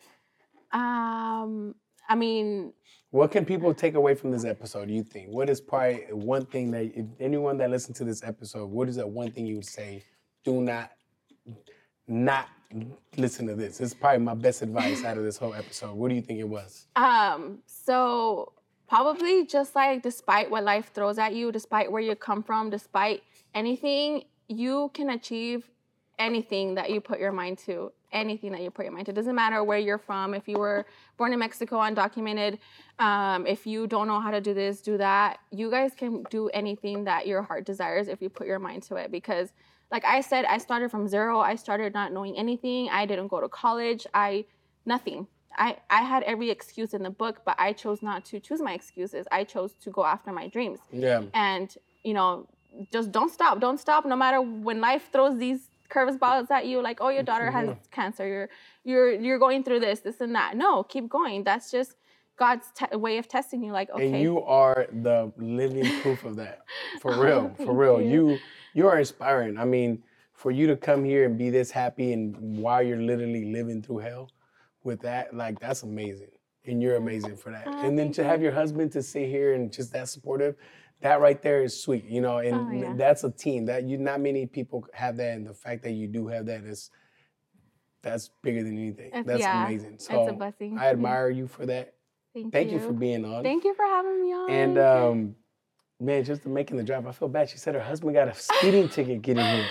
um, I mean, What can people take away from this episode? Do you think? What is probably one thing that if anyone that listened to this episode, what is that one thing you would say? Do not, not listen to this. It's probably my best advice out of this whole episode. What do you think it was? Um, so probably just like despite what life throws at you, despite where you come from, despite anything, you can achieve anything that you put your mind to. Anything that you put your mind to. It doesn't matter where you're from. If you were born in Mexico, undocumented, um, if you don't know how to do this, do that. You guys can do anything that your heart desires if you put your mind to it. Because, like I said, I started from zero. I started not knowing anything. I didn't go to college. I nothing. I, I had every excuse in the book, but I chose not to choose my excuses. I chose to go after my dreams. Yeah. And, you know, just don't stop. Don't stop no matter when life throws these curveballs at you, like, oh, your daughter has cancer, you're you're you're going through this, this and that. No, keep going. That's just God's te- way of testing you, like, okay. And you are the living proof of that. For *laughs* Oh, real. for real. you. You you are inspiring. I mean, for you to come here and be this happy and while you're literally living through hell with that, like that's amazing. And you're amazing for that. Oh, and then to have your husband to sit here and just that supportive, that right there is sweet. You know, and Oh, yeah. that's a team. That you not many people have that and the fact that you do have that is that's bigger than anything. It's- That's yeah, amazing. it's So a blessing. I admire you for that. Thank, Thank you for being on. Thank you for having me on. And um, man, just making the drive, I feel bad. She said her husband got a speeding *laughs* ticket getting here.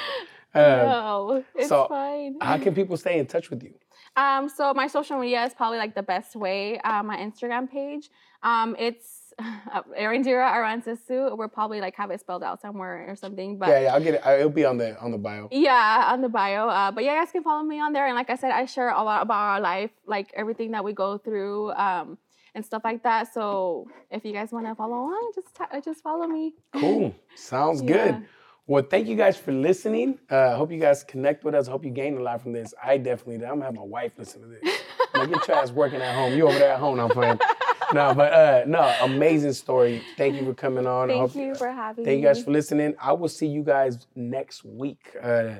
Uh, no, it's so, fine. how can people stay in touch with you? Um, so my social media is probably like the best way. Uh, my Instagram page, um, it's *laughs* Erendira Aranzazu. We'll probably like have it spelled out somewhere or something. But yeah, yeah, I'll get it. It'll be on the on the bio. Yeah, on the bio. Uh, but yeah, you guys can follow me on there. And like I said, I share a lot about our life, like everything that we go through, um, and stuff like that. So if you guys want to follow on, just ta- just follow me. Cool. *laughs* Sounds Yeah. good. Well, thank you guys for listening. Uh, I hope you guys connect with us. I hope you gain a lot from this. I definitely did. I'm gonna have my wife listen to this. *laughs* Like, get your ass working at home. You over there at home? I'm playing. *laughs* No, but uh, no, amazing story. Thank you for coming on. Thank hope- you for having me. Thank me. you guys for listening. I will see you guys next week. Uh,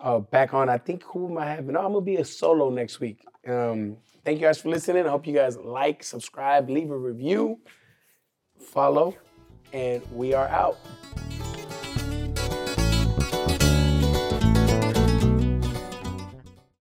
uh, back on, I think who am I having? No, I'm gonna be a solo next week. Um, thank you guys for listening. I hope you guys like, subscribe, leave a review, follow, and we are out.